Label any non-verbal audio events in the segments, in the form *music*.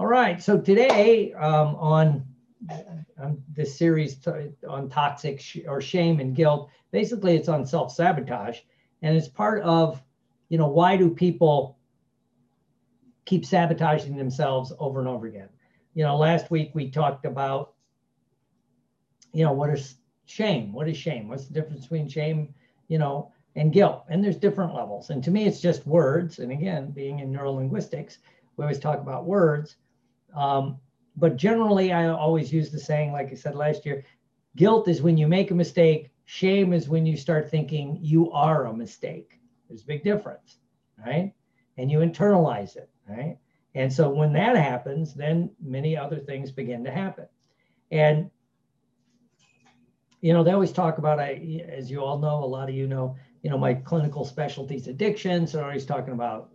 All right. So today um, on, on this series on toxic sh or shame and guilt, basically it's on self sabotage, and it's part of, you know, why do people keep sabotaging themselves over and over again? You know, last week we talked about, you know, what is shame? What is shame? What's the difference between shame, you know, and guilt? And there's different levels. And to me, it's just words. And again, being in neurolinguistics, we always talk about words. Um, but generally, I always use the saying, like I said last year, guilt is when you make a mistake. Shame is when you start thinking you are a mistake. There's a big difference, right? And you internalize it, right? And so when that happens, then many other things begin to happen. And you know, they always talk about, I, as you all know, a lot of you know, you know, my clinical specialties addiction. So I always talking about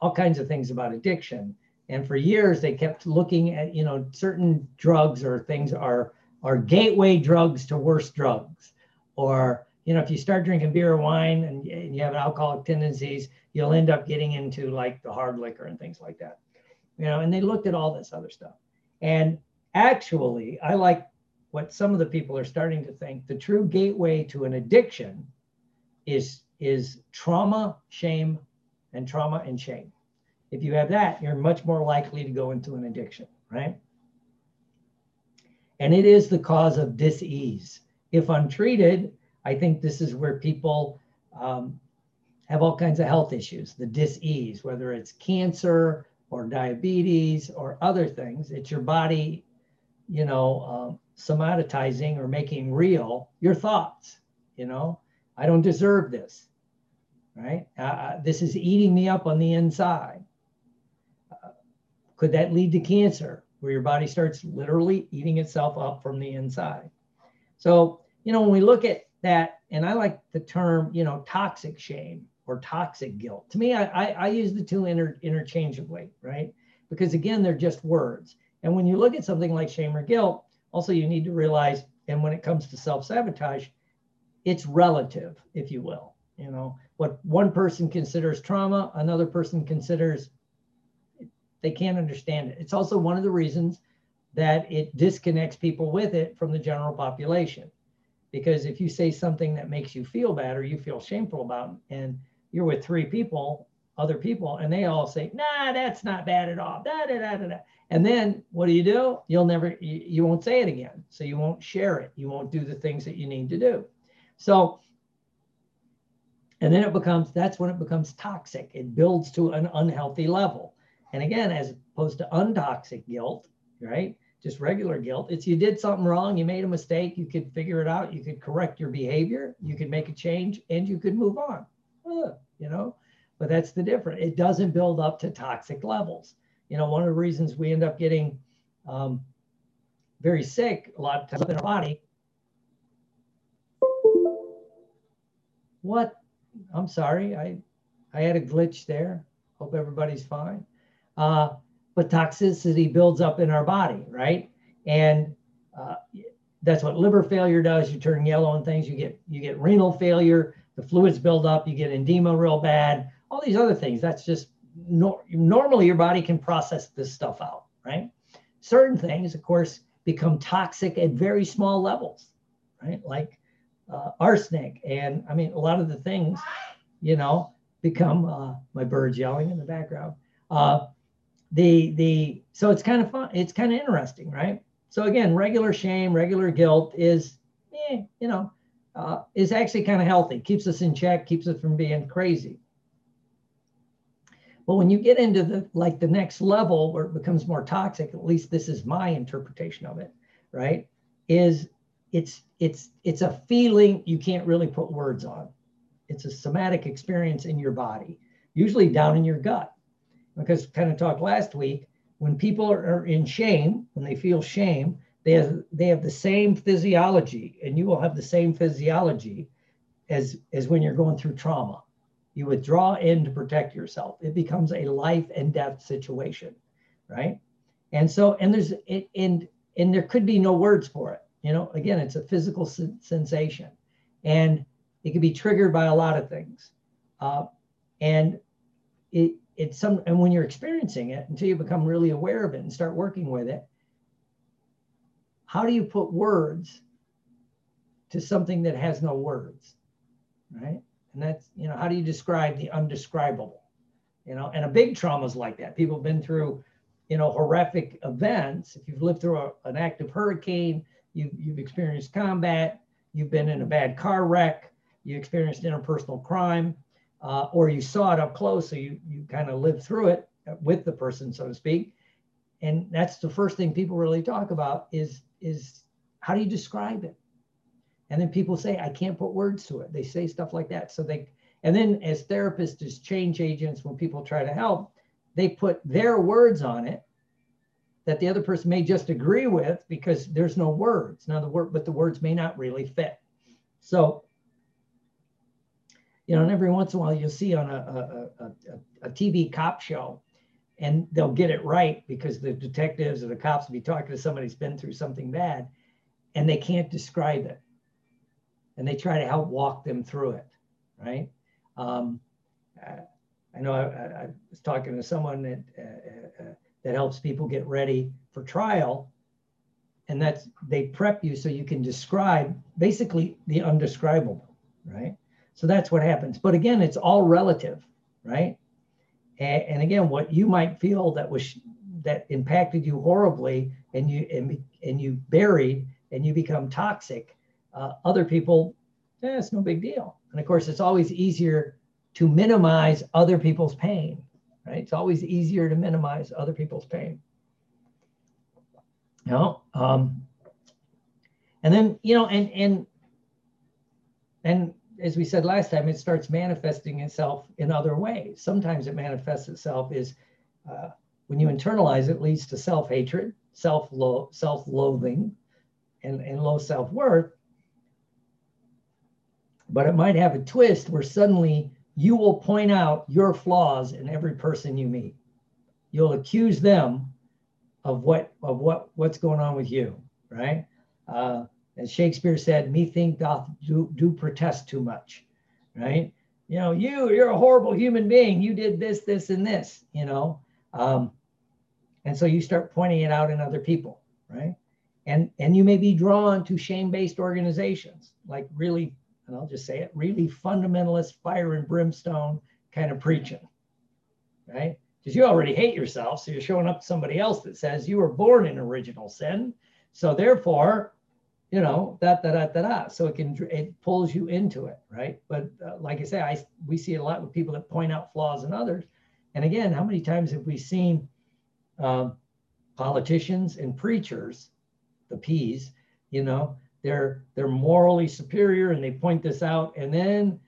all kinds of things about addiction. And for years, they kept looking at, you know, certain drugs or things are are gateway drugs to worse drugs. Or, you know, if you start drinking beer or wine and, and you have alcoholic tendencies, you'll end up getting into like the hard liquor and things like that. You know, and they looked at all this other stuff. And actually, I like what some of the people are starting to think the true gateway to an addiction is is trauma, shame, and trauma and shame. If you have that, you're much more likely to go into an addiction, right? And it is the cause of disease. If untreated, I think this is where people um, have all kinds of health issues, the disease, whether it's cancer or diabetes or other things. It's your body, you know, um, somatizing or making real your thoughts. You know, I don't deserve this, right? Uh, uh this is eating me up on the inside. Could that lead to cancer, where your body starts literally eating itself up from the inside? So, you know, when we look at that, and I like the term, you know, toxic shame or toxic guilt. To me, I, I, I use the two inter, interchangeably, right? Because again, they're just words. And when you look at something like shame or guilt, also you need to realize, and when it comes to self sabotage, it's relative, if you will. You know, what one person considers trauma, another person considers they can't understand it. It's also one of the reasons that it disconnects people with it from the general population. Because if you say something that makes you feel bad or you feel shameful about, and you're with three people, other people, and they all say, nah, that's not bad at all. Da, da, da, da, da. And then what do you do? You'll never, you, you won't say it again. So you won't share it. You won't do the things that you need to do. So, and then it becomes, that's when it becomes toxic. It builds to an unhealthy level. And again, as opposed to untoxic guilt, right? Just regular guilt, it's you did something wrong, you made a mistake, you could figure it out, you could correct your behavior, you could make a change, and you could move on. Uh, you know, but that's the difference. It doesn't build up to toxic levels. You know, one of the reasons we end up getting um, very sick a lot of times in our body. What? I'm sorry, I I had a glitch there. Hope everybody's fine uh, but toxicity builds up in our body, right? And uh, that's what liver failure does. You turn yellow and things. You get you get renal failure. The fluids build up. You get edema real bad. All these other things. That's just no, normally your body can process this stuff out, right? Certain things, of course, become toxic at very small levels, right? Like uh, arsenic, and I mean a lot of the things, you know, become. Uh, my bird's yelling in the background. Uh, the the so it's kind of fun it's kind of interesting right? So again regular shame regular guilt is eh, you know uh, is actually kind of healthy keeps us in check keeps us from being crazy. But when you get into the like the next level where it becomes more toxic at least this is my interpretation of it right is it's it's it's a feeling you can't really put words on. It's a somatic experience in your body usually down in your gut because kind of talked last week, when people are in shame, when they feel shame, they have they have the same physiology, and you will have the same physiology as as when you're going through trauma. You withdraw in to protect yourself. It becomes a life and death situation, right? And so, and there's it, and and there could be no words for it. You know, again, it's a physical sensation, and it can be triggered by a lot of things. Uh, and it it's some, and when you're experiencing it, until you become really aware of it and start working with it, how do you put words to something that has no words, right? And that's, you know, how do you describe the undescribable? You know, and a big trauma is like that. People have been through, you know, horrific events. If you've lived through a, an active hurricane, you, you've experienced combat, you've been in a bad car wreck, you experienced interpersonal crime, uh, or you saw it up close, so you, you kind of lived through it with the person, so to speak. And that's the first thing people really talk about is, is how do you describe it? And then people say, I can't put words to it. They say stuff like that. So they, and then as therapists, as change agents, when people try to help, they put their words on it that the other person may just agree with because there's no words. Now the word, but the words may not really fit. So, you know, and every once in a while you'll see on a, a, a, a TV cop show and they'll get it right because the detectives or the cops will be talking to somebody who's been through something bad and they can't describe it. And they try to help walk them through it, right? Um, I know I, I, was talking to someone that uh, uh, that helps people get ready for trial, and that's they prep you so you can describe basically the undescribable, right? So that's what happens. But again, it's all relative, right? And, and again, what you might feel that was that impacted you horribly, and you and, and you buried, and you become toxic. Uh, other people, eh, it's no big deal. And of course, it's always easier to minimize other people's pain, right? It's always easier to minimize other people's pain. You know, um, and then you know, and and and as we said last time, it starts manifesting itself in other ways. Sometimes it manifests itself is uh, when you internalize it, leads to self-hatred, self-lo- self-loathing, and, and low self-worth. But it might have a twist where suddenly you will point out your flaws in every person you meet. You'll accuse them of what of what what's going on with you, right? Uh, as Shakespeare said, "Methink doth do, do protest too much," right? You know, you you're a horrible human being. You did this, this, and this. You know, um, and so you start pointing it out in other people, right? And and you may be drawn to shame-based organizations, like really and I'll just say it, really fundamentalist fire and brimstone kind of preaching, right? Because you already hate yourself. So you're showing up to somebody else that says you were born in original sin. So therefore, you know, da da da da da. So it can, it pulls you into it, right? But uh, like I say, I, we see a lot with people that point out flaws in others. And again, how many times have we seen um, politicians and preachers, the P's, you know, they're they're morally superior and they point this out and then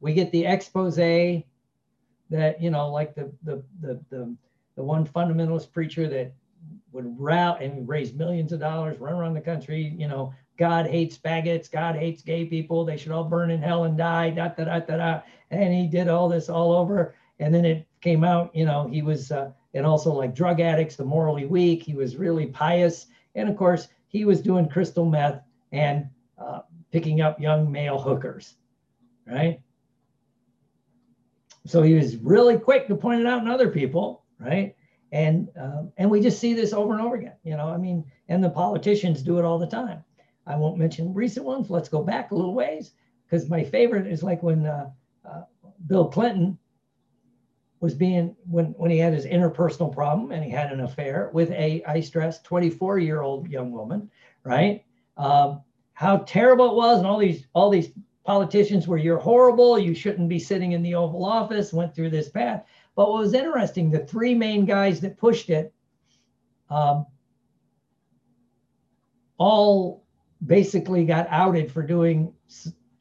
we get the expose that you know like the the the the, the one fundamentalist preacher that would route and raise millions of dollars run around the country you know god hates faggots god hates gay people they should all burn in hell and die da, da, da, da, da. and he did all this all over and then it came out you know he was uh, and also like drug addicts the morally weak he was really pious and of course he was doing crystal meth and uh, picking up young male hookers, right? So he was really quick to point it out in other people, right? And um, and we just see this over and over again, you know. I mean, and the politicians do it all the time. I won't mention recent ones. Let's go back a little ways because my favorite is like when uh, uh, Bill Clinton was being when when he had his interpersonal problem and he had an affair with a I stress 24 year old young woman, right? um, how terrible it was, and all these all these politicians were you're horrible, you shouldn't be sitting in the Oval Office. Went through this path, but what was interesting, the three main guys that pushed it, um, all basically got outed for doing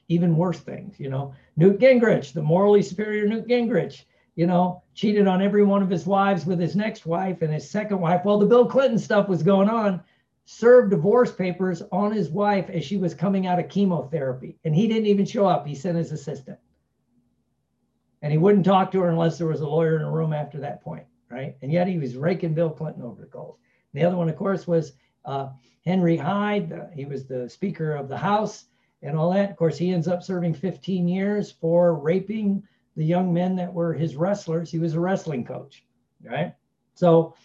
even worse things. You know, Newt Gingrich, the morally superior Newt Gingrich, you know, cheated on every one of his wives with his next wife and his second wife. While the Bill Clinton stuff was going on served divorce papers on his wife as she was coming out of chemotherapy. And he didn't even show up. He sent his assistant. And he wouldn't talk to her unless there was a lawyer in the room after that point, right? And yet he was raking Bill Clinton over the coals. And the other one, of course, was uh, Henry Hyde. he was the Speaker of the House and all that. Of course, he ends up serving 15 years for raping the young men that were his wrestlers, he was a wrestling coach, right? So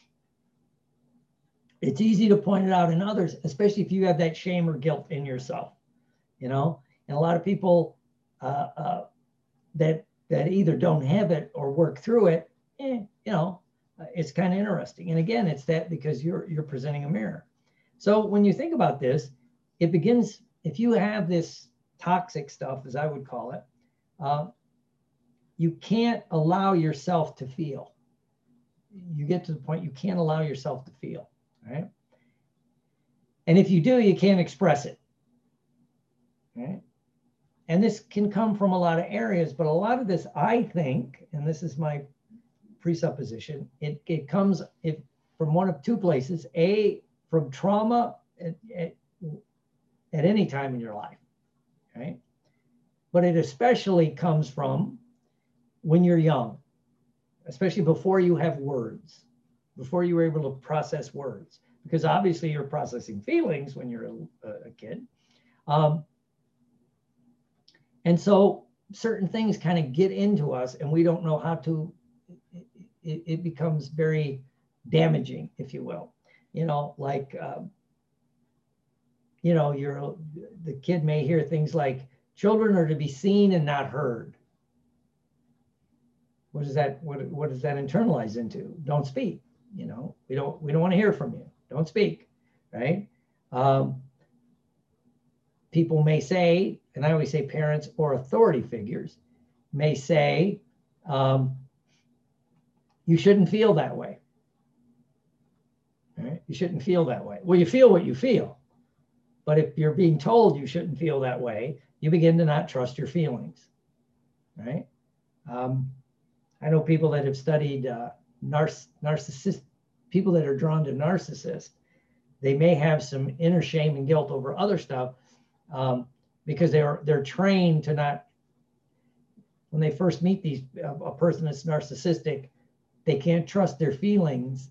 it's easy to point it out in others, especially if you have that shame or guilt in yourself, you know. And a lot of people uh, uh, that that either don't have it or work through it, eh, you know, it's kind of interesting. And again, it's that because you're you're presenting a mirror. So when you think about this, it begins if you have this toxic stuff, as I would call it, uh, you can't allow yourself to feel. You get to the point you can't allow yourself to feel, right? And if you do, you can't express it, right? And this can come from a lot of areas, but a lot of this, I think, and this is my presupposition, it, it comes if, from one of two places. A, from trauma at, at, at any time in your life, right? But it especially comes from when you're young, especially before you have words, before you were able to process words, because obviously you're processing feelings when you're a, a kid. Um, and so certain things kind of get into us and we don't know how to, it, it becomes very damaging, if you will. You know, like, um, you know, you're, the kid may hear things like, children are to be seen and not heard. What does that, what, what does that internalize into? Don't speak, you know, we don't, we don't want to hear from you. Don't speak, right? Um, people may say, and I always say parents or authority figures may say, um, you shouldn't feel that way. Right? You shouldn't feel that way. Well, you feel what you feel. But if you're being told you shouldn't feel that way, you begin to not trust your feelings. Right? Um, I know people that have studied uh, narciss- narcissist, people that are drawn to narcissists, they may have some inner shame and guilt over other stuff, um, because they're they're trained to not when they first meet these a person that's narcissistic they can't trust their feelings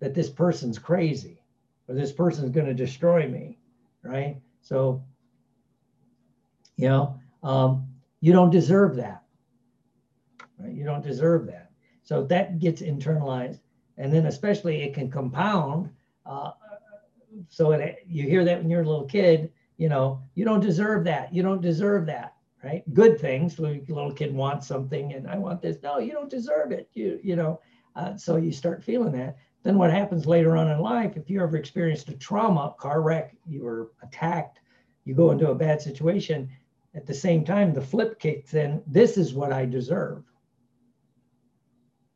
that this person's crazy or this person's going to destroy me right? So you know um, you don't deserve that right? You don't deserve that. So that gets internalized and then especially it can compound uh, so it, you hear that when you're a little kid you know, you don't deserve that. You don't deserve that, right? Good things. Little kid wants something, and I want this. No, you don't deserve it. You, you know, uh, so you start feeling that. Then what happens later on in life? If you ever experienced a trauma, car wreck, you were attacked, you go into a bad situation. At the same time, the flip kicks in. This is what I deserve,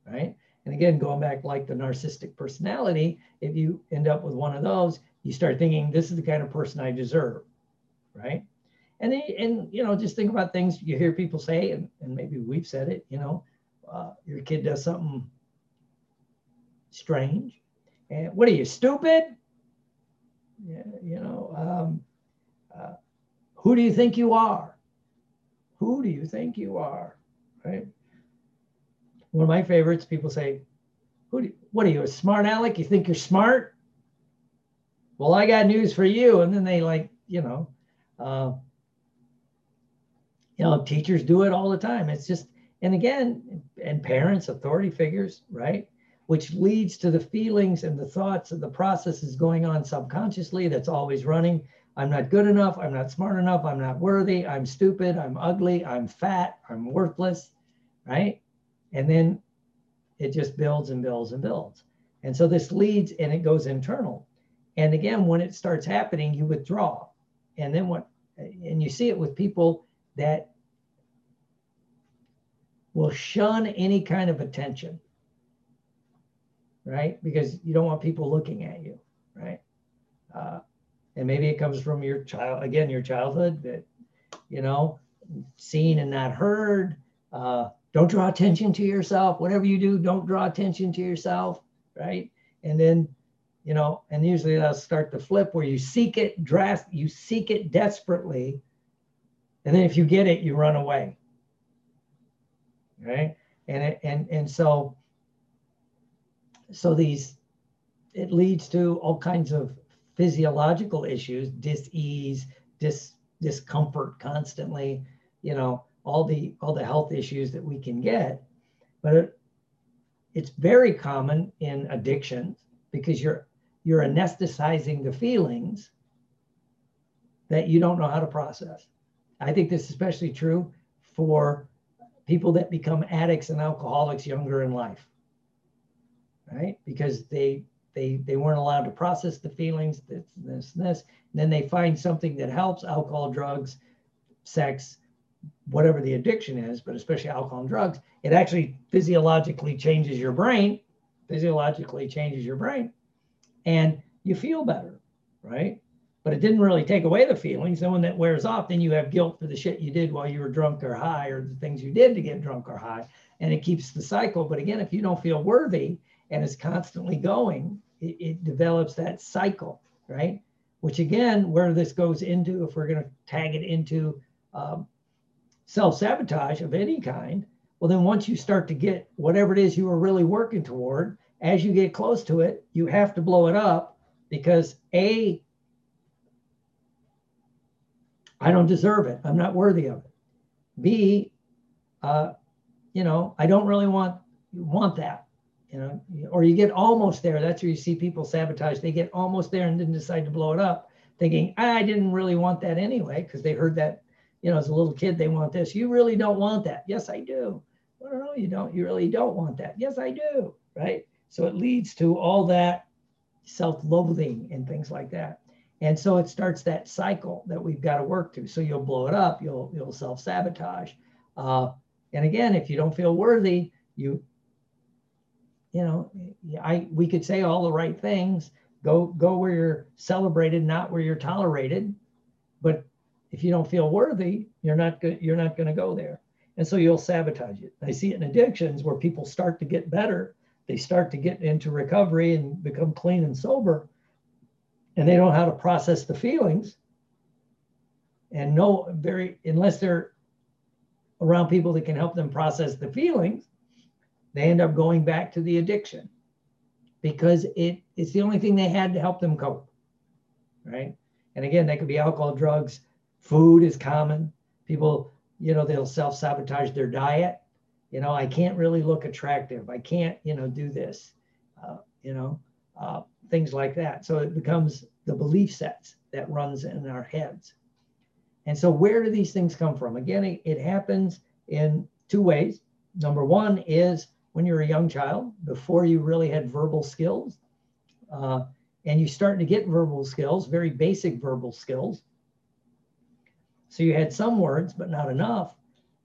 right? And again, going back like the narcissistic personality, if you end up with one of those, you start thinking, this is the kind of person I deserve right? And they, and you know, just think about things you hear people say, and, and maybe we've said it. You know, uh, your kid does something strange, and what are you stupid? Yeah, you know, um, uh, who do you think you are? Who do you think you are? Right. One of my favorites. People say, "Who? Do what are you, a smart aleck? You think you're smart?" Well, I got news for you. And then they like, you know, uh, you know, teachers do it all the time. It's just, and again, and parents, authority figures, right? Which leads to the feelings and the thoughts and the processes going on subconsciously that's always running. I'm not good enough. I'm not smart enough. I'm not worthy. I'm stupid. I'm ugly. I'm fat. I'm worthless, right? And then it just builds and builds and builds. And so this leads and it goes internal. And again, when it starts happening, you withdraw and then what and you see it with people that will shun any kind of attention right because you don't want people looking at you right uh, and maybe it comes from your child again your childhood that you know seen and not heard uh, don't draw attention to yourself whatever you do don't draw attention to yourself right and then you know, and usually that'll start to flip where you seek it drastic, you seek it desperately, and then if you get it, you run away. Right? And it, and and so so these it leads to all kinds of physiological issues, dis-ease, dis discomfort constantly, you know, all the all the health issues that we can get but it, it's very common in addictions because you're you're anesthetizing the feelings that you don't know how to process. I think this is especially true for people that become addicts and alcoholics younger in life right? Because they they they weren't allowed to process the feelings this this and this and then they find something that helps alcohol drugs sex whatever the addiction is but especially alcohol and drugs it actually physiologically changes your brain physiologically changes your brain and you feel better right but it didn't really take away the feelings. And when that wears off, then you have guilt for the shit you did while you were drunk or high, or the things you did to get drunk or high, and it keeps the cycle. But again, if you don't feel worthy and it's constantly going, it, it develops that cycle, right? Which again, where this goes into, if we're going to tag it into um, self sabotage of any kind, well, then once you start to get whatever it is you were really working toward, as you get close to it, you have to blow it up because A, I don't deserve it. I'm not worthy of it. B, uh, you know, I don't really want want that. You know, or you get almost there. That's where you see people sabotage. They get almost there and then decide to blow it up, thinking I didn't really want that anyway because they heard that. You know, as a little kid, they want this. You really don't want that. Yes, I do. Well, no, you don't. You really don't want that. Yes, I do. Right. So it leads to all that self-loathing and things like that. And so it starts that cycle that we've got to work to. So you'll blow it up, you'll you'll self-sabotage. Uh, and again, if you don't feel worthy, you you know, I we could say all the right things. Go go where you're celebrated, not where you're tolerated. But if you don't feel worthy, you're not good. You're not going to go there, and so you'll sabotage it. I see it in addictions where people start to get better. They start to get into recovery and become clean and sober, and they don't know how to process the feelings and no very unless they're around people that can help them process the feelings they end up going back to the addiction because it it's the only thing they had to help them cope right and again that could be alcohol drugs food is common people you know they'll self-sabotage their diet you know i can't really look attractive i can't you know do this uh, you know uh, things like that. So it becomes the belief sets that runs in our heads. And so where do these things come from? Again, it, it happens in two ways. Number one is when you're a young child, before you really had verbal skills, uh, and you start to get verbal skills, very basic verbal skills. So you had some words, but not enough.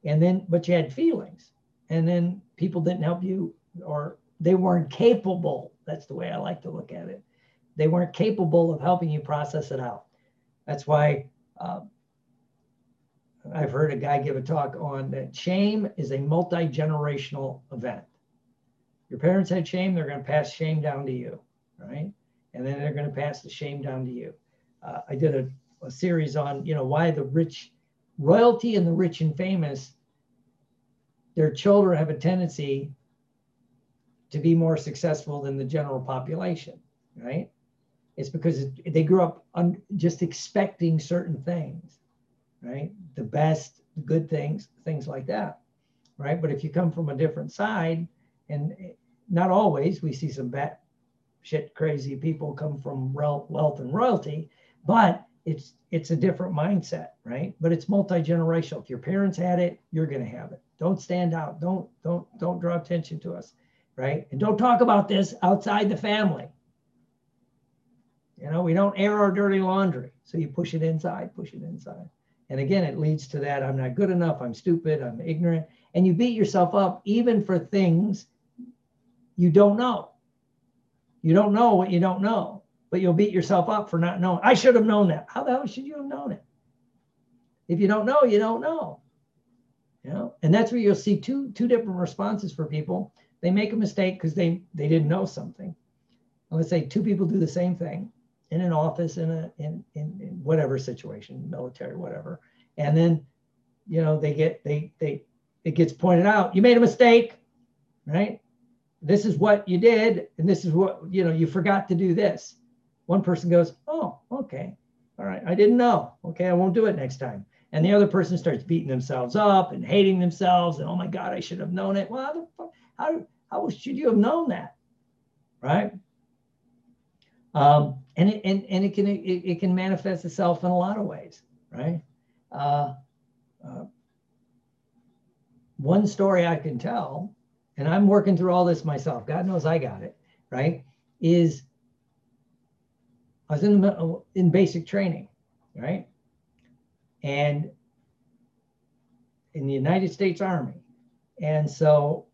And then, but you had feelings. And then people didn't help you or they weren't capable. That's the way I like to look at it. They weren't capable of helping you process it out. That's why uh, I've heard a guy give a talk on that shame is a multi generational event. Your parents had shame, they're going to pass shame down to you, right? And then they're going to pass the shame down to you. Uh, I did a, a series on, you know, why the rich, royalty and the rich and famous, their children have a tendency to be more successful than the general population, right? It's because they grew up un, just expecting certain things, right? The best, the good things, things like that, right? But if you come from a different side, and not always, we see some bad shit crazy people come from wealth and royalty, but it's it's a different mindset, right? But it's multi-generational. If your parents had it, you're gonna have it. Don't stand out. Don't don't don't draw attention to us right? And don't talk about this outside the family. You know, we don't air our dirty laundry. So you push it inside, push it inside. And again, it leads to that I'm not good enough, I'm stupid, I'm ignorant. And you beat yourself up even for things you don't know. You don't know what you don't know, but you'll beat yourself up for not knowing. I should have known that. How the hell should you have known it? If you don't know, you don't know. You know, and that's where you'll see two two different responses for people they make a mistake because they they didn't know something. And let's say two people do the same thing in an office in a in, in, in whatever situation, military, whatever, and then you know they get they they it gets pointed out you made a mistake, right? This is what you did, and this is what you know you forgot to do this. One person goes, oh, okay, all right, I didn't know. Okay, I won't do it next time. and the other person starts beating themselves up and hating themselves and oh my god i should have known it. Well how, the fuck, how, how should you have known that? Right? Um, and it, and, and it can it, it can manifest itself in a lot of ways right? Uh, uh, one story i can tell and i'm working through all this myself god knows i got it right is i was in the uh, in basic training right and in the United States Army. And so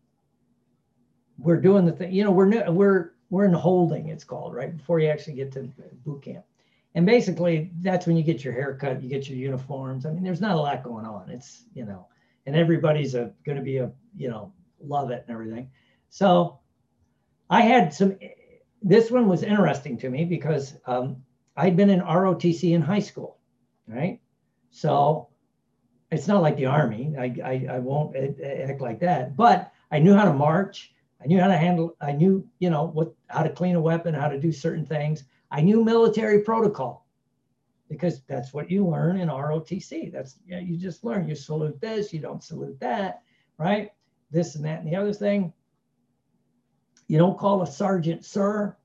we're doing the thing, you know, we're we're we're in holding, it's called, right? Before you actually get to boot camp. And basically that's when you get your haircut, you get your uniforms. I mean, there's not a lot going on. It's, you know, and everybody's a gonna be a, you know, love it and everything. So I had some this one was interesting to me because um, I'd been in ROTC in high school, right? So it's not like the army. I, I, I won't act like that. But I knew how to march. I knew how to handle. I knew, you know, what how to clean a weapon, how to do certain things. I knew military protocol because that's what you learn in ROTC. That's yeah, you just learn. You salute this, you don't salute that, right? This and that and the other thing. You don't call a sergeant sir.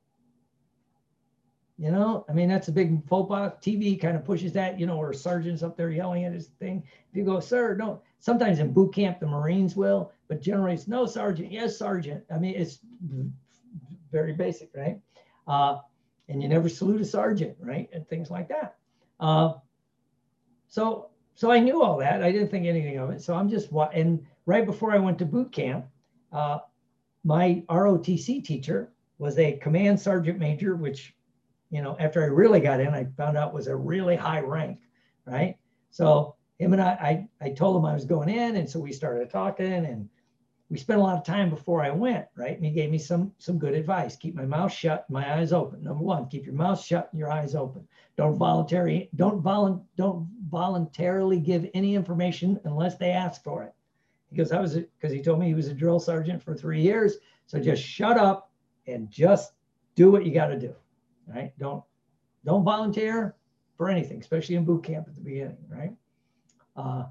You know, I mean, that's a big faux pas. TV kind of pushes that, you know, or sergeant's up there yelling at his thing. If you go, sir, no, sometimes in boot camp, the Marines will, but generally it's no sergeant, yes, sergeant. I mean, it's very basic, right? Uh, and you never salute a sergeant, right? And things like that. Uh, so, so I knew all that. I didn't think anything of it. So I'm just, and right before I went to boot camp, uh, my ROTC teacher was a command sergeant major, which you know, after I really got in, I found out was a really high rank, right? So him and I, I, I told him I was going in, and so we started talking, and we spent a lot of time before I went, right? And he gave me some some good advice: keep my mouth shut, my eyes open. Number one, keep your mouth shut and your eyes open. Don't voluntary, don't volu- don't voluntarily give any information unless they ask for it. Because I was because he told me he was a drill sergeant for three years, so just shut up and just do what you got to do right? Don't don't volunteer for anything, especially in boot camp at the beginning, right? Uh,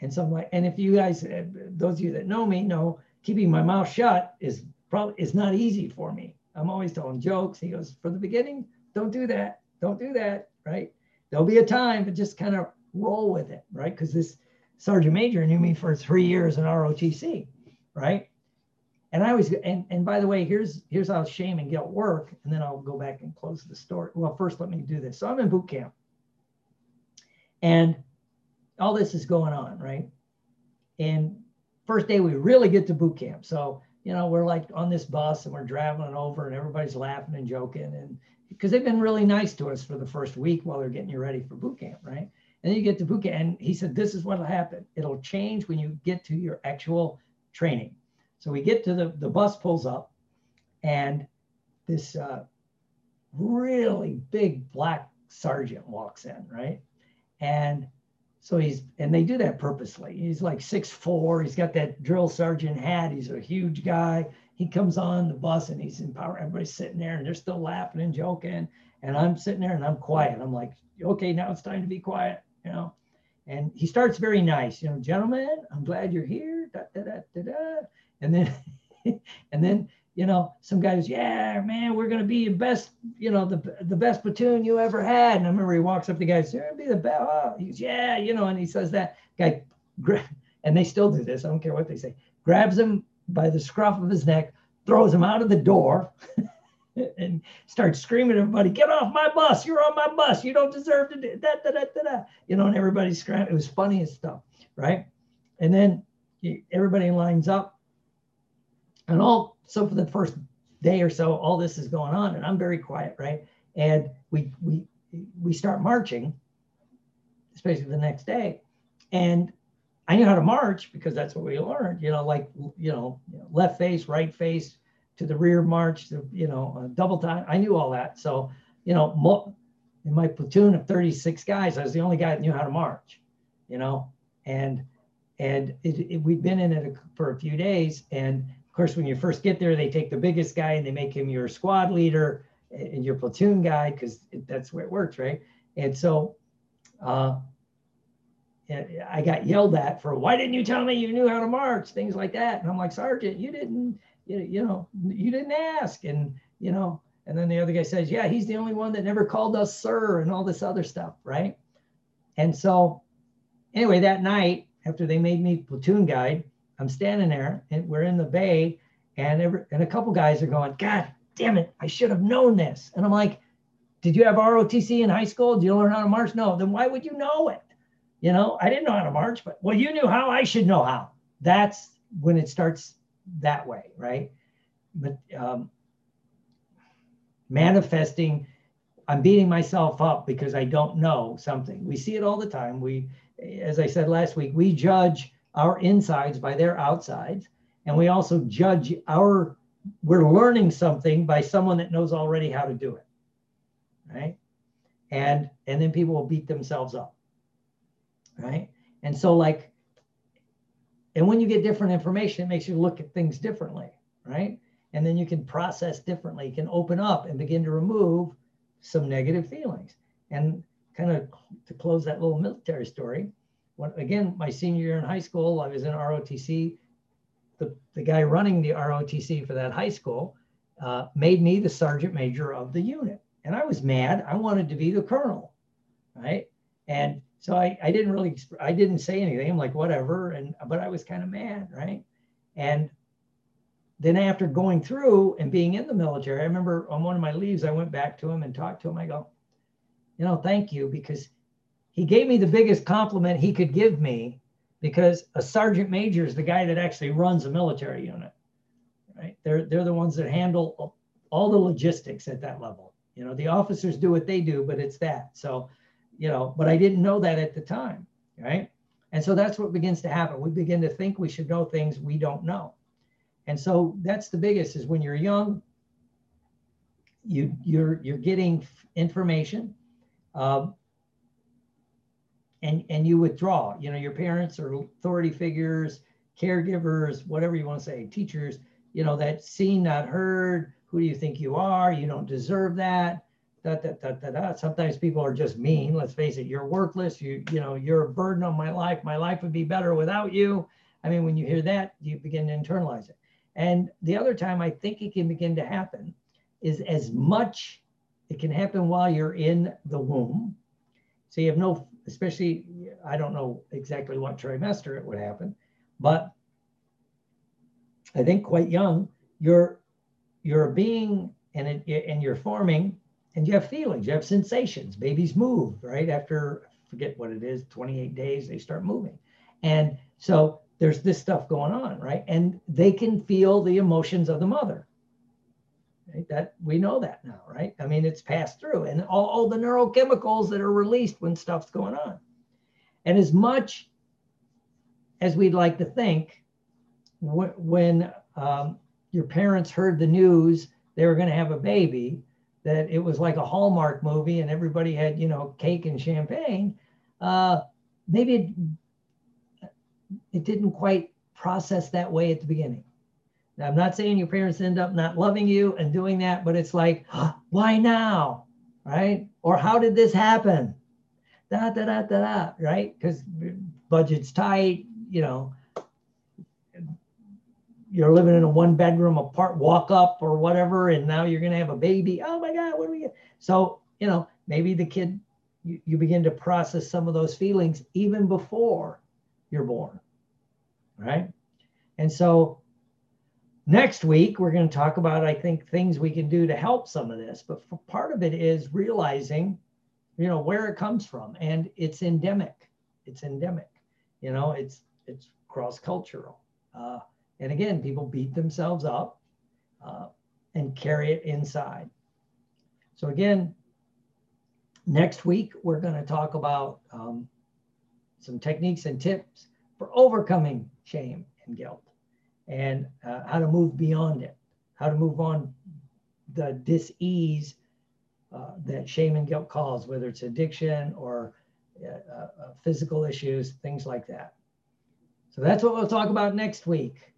and some like, and if you guys, uh, those of you that know me, know keeping my mouth shut is probably is not easy for me. I'm always telling jokes. He goes, for the beginning, don't do that, don't do that, right? There'll be a time, but just kind of roll with it, right? Because this sergeant major knew me for three years in ROTC, right? and I always and and by the way, here's here's how shame and guilt work, and then I'll go back and close the story. Well, first let me do this. So I'm in boot camp, and all this is going on, right? And first day we really get to boot camp. So you know we're like on this bus and we're traveling over, and everybody's laughing and joking, and because they've been really nice to us for the first week while they're getting you ready for boot camp, right? And then you get to boot camp, and he said, "This is what'll happen. It'll change when you get to your actual training." So we get to the, the bus pulls up and this uh, really big black sergeant walks in, right? And so he's, and they do that purposely. He's like six four. He's got that drill sergeant hat. He's a huge guy. He comes on the bus and he's in power. Everybody's sitting there and they're still laughing and joking. And I'm sitting there and I'm quiet. I'm like, okay, now it's time to be quiet, you know. And he starts very nice, you know, gentlemen, I'm glad you're here. Da, da, da, da, da. And then, *laughs* and then, you know, some guy guys, yeah, man, we're gonna be the best, you know, the the best platoon you ever had. And I remember he walks up to guys, you're gonna be the best. Oh, he's yeah, you know, and he says that guy, *laughs* and they still do this. I don't care what they say. Grabs him by the scruff of his neck, throws him out of the door. *laughs* and starts screaming at everybody, get off my bus. You're on my bus. You don't deserve to do that, da, da, da, da. You know, and everybody's screaming. It was funny as stuff, right? And then everybody lines up and all so for the first day or so, all this is going on, and I'm very quiet, right? And we we we start marching, especially the next day, and I knew how to march because that's what we learned. You know, like you know, left face, right face, to the rear march, to, you know, double time. I knew all that. So you know, in my platoon of 36 guys, I was the only guy that knew how to march. You know, and and it, it, we'd been in it for a few days, and of course, when you first get there, they take the biggest guy and they make him your squad leader and your platoon guy because that's where it works, right? And so, uh, I got yelled at for why didn't you tell me you knew how to march, things like that. And I'm like, Sergeant, you didn't, you, know, you didn't ask. And, you know, and then the other guy says, yeah, he's the only one that never called us sir and all this other stuff. Right. And so anyway, that night after they made me platoon guide, I'm standing there and we're in the bay and every, and a couple guys are going, God damn it, I should have known this. And I'm like, did you have ROTC in high school? Did you learn how to march? No. Then why would you know it? You know, I didn't know how to march, but well, you knew how. I should know how. That's when it starts that way, right? But um, manifesting, I'm beating myself up because I don't know something. We see it all the time. We, as I said last week, we judge our insides by their outsides, and we also judge our. We're learning something by someone that knows already how to do it right? And and then people will beat themselves up, right? And so like, and when you get different information, it makes you look at things differently, right? And then you can process differently, you can open up and begin to remove some negative feelings. And kind of to close that little military story, when again, my senior year in high school, I was in ROTC. The, the guy running the ROTC for that high school uh, made me the sergeant major of the unit and I was mad. I wanted to be the colonel, right? And so I, I didn't really, I didn't say anything. I'm like, whatever. And, but I was kind of mad, right? And then after going through and being in the military, I remember on one of my leaves, I went back to him and talked to him. I go, you know, thank you, because he gave me the biggest compliment he could give me because a sergeant major is the guy that actually runs a military unit, right? They're, they're the ones that handle all the logistics at that level. You know, the officers do what they do, but it's that. So, you know, but I didn't know that at the time, right? And so that's what begins to happen. We begin to think we should know things we don't know. And so that's the biggest is when you're young, you you're you're getting information, um, and and you withdraw. You know, your parents or authority figures, caregivers, whatever you want to say, teachers. You know, that seen, not heard, who do you think you are? You don't deserve that. Da, da, da, da, da. Sometimes people are just mean. Let's face it, you're worthless. You, you know, you're a burden on my life. My life would be better without you. I mean, when you hear that, you begin to internalize it. And the other time I think it can begin to happen is as much, it can happen while you're in the womb. So you have no, especially, I don't know exactly what trimester it would happen, but I think quite young, you're you're being and it, and you're forming and you have feelings, you have sensations. Babies move, right? After forget what it is, 28 days, they start moving. And so there's this stuff going on, right? And they can feel the emotions of the mother. Right? That we know that now, right? I mean, it's passed through and all, all the neurochemicals that are released when stuff's going on. And as much as we'd like to think, when um, your parents heard the news they were going to have a baby, that it was like a Hallmark movie and everybody had, you know, cake and champagne, uh, maybe it, it didn't quite process that way at the beginning. Now, I'm not saying your parents end up not loving you and doing that, but it's like, why now? Right? Or how did this happen? Da da da da da, right? Because budget's tight, you know, you're living in a one bedroom apart walk up or whatever and now you're going to have a baby. Oh my god what do we so you know maybe the kid you, you begin to process some of those feelings even before you're born right? And so next week we're going to talk about i think things we can do to help some of this but part of it is realizing you know where it comes from and it's endemic. It's endemic. You know it's it's cross cultural uh, and again, people beat themselves up uh, and carry it inside. So again, next week, we're going to talk about um, some techniques and tips for overcoming shame and guilt and uh, how to move beyond it, how to move on the dis-ease uh, that shame and guilt cause, whether it's addiction or uh, uh, physical issues, things like that. So that's what we'll talk about next week.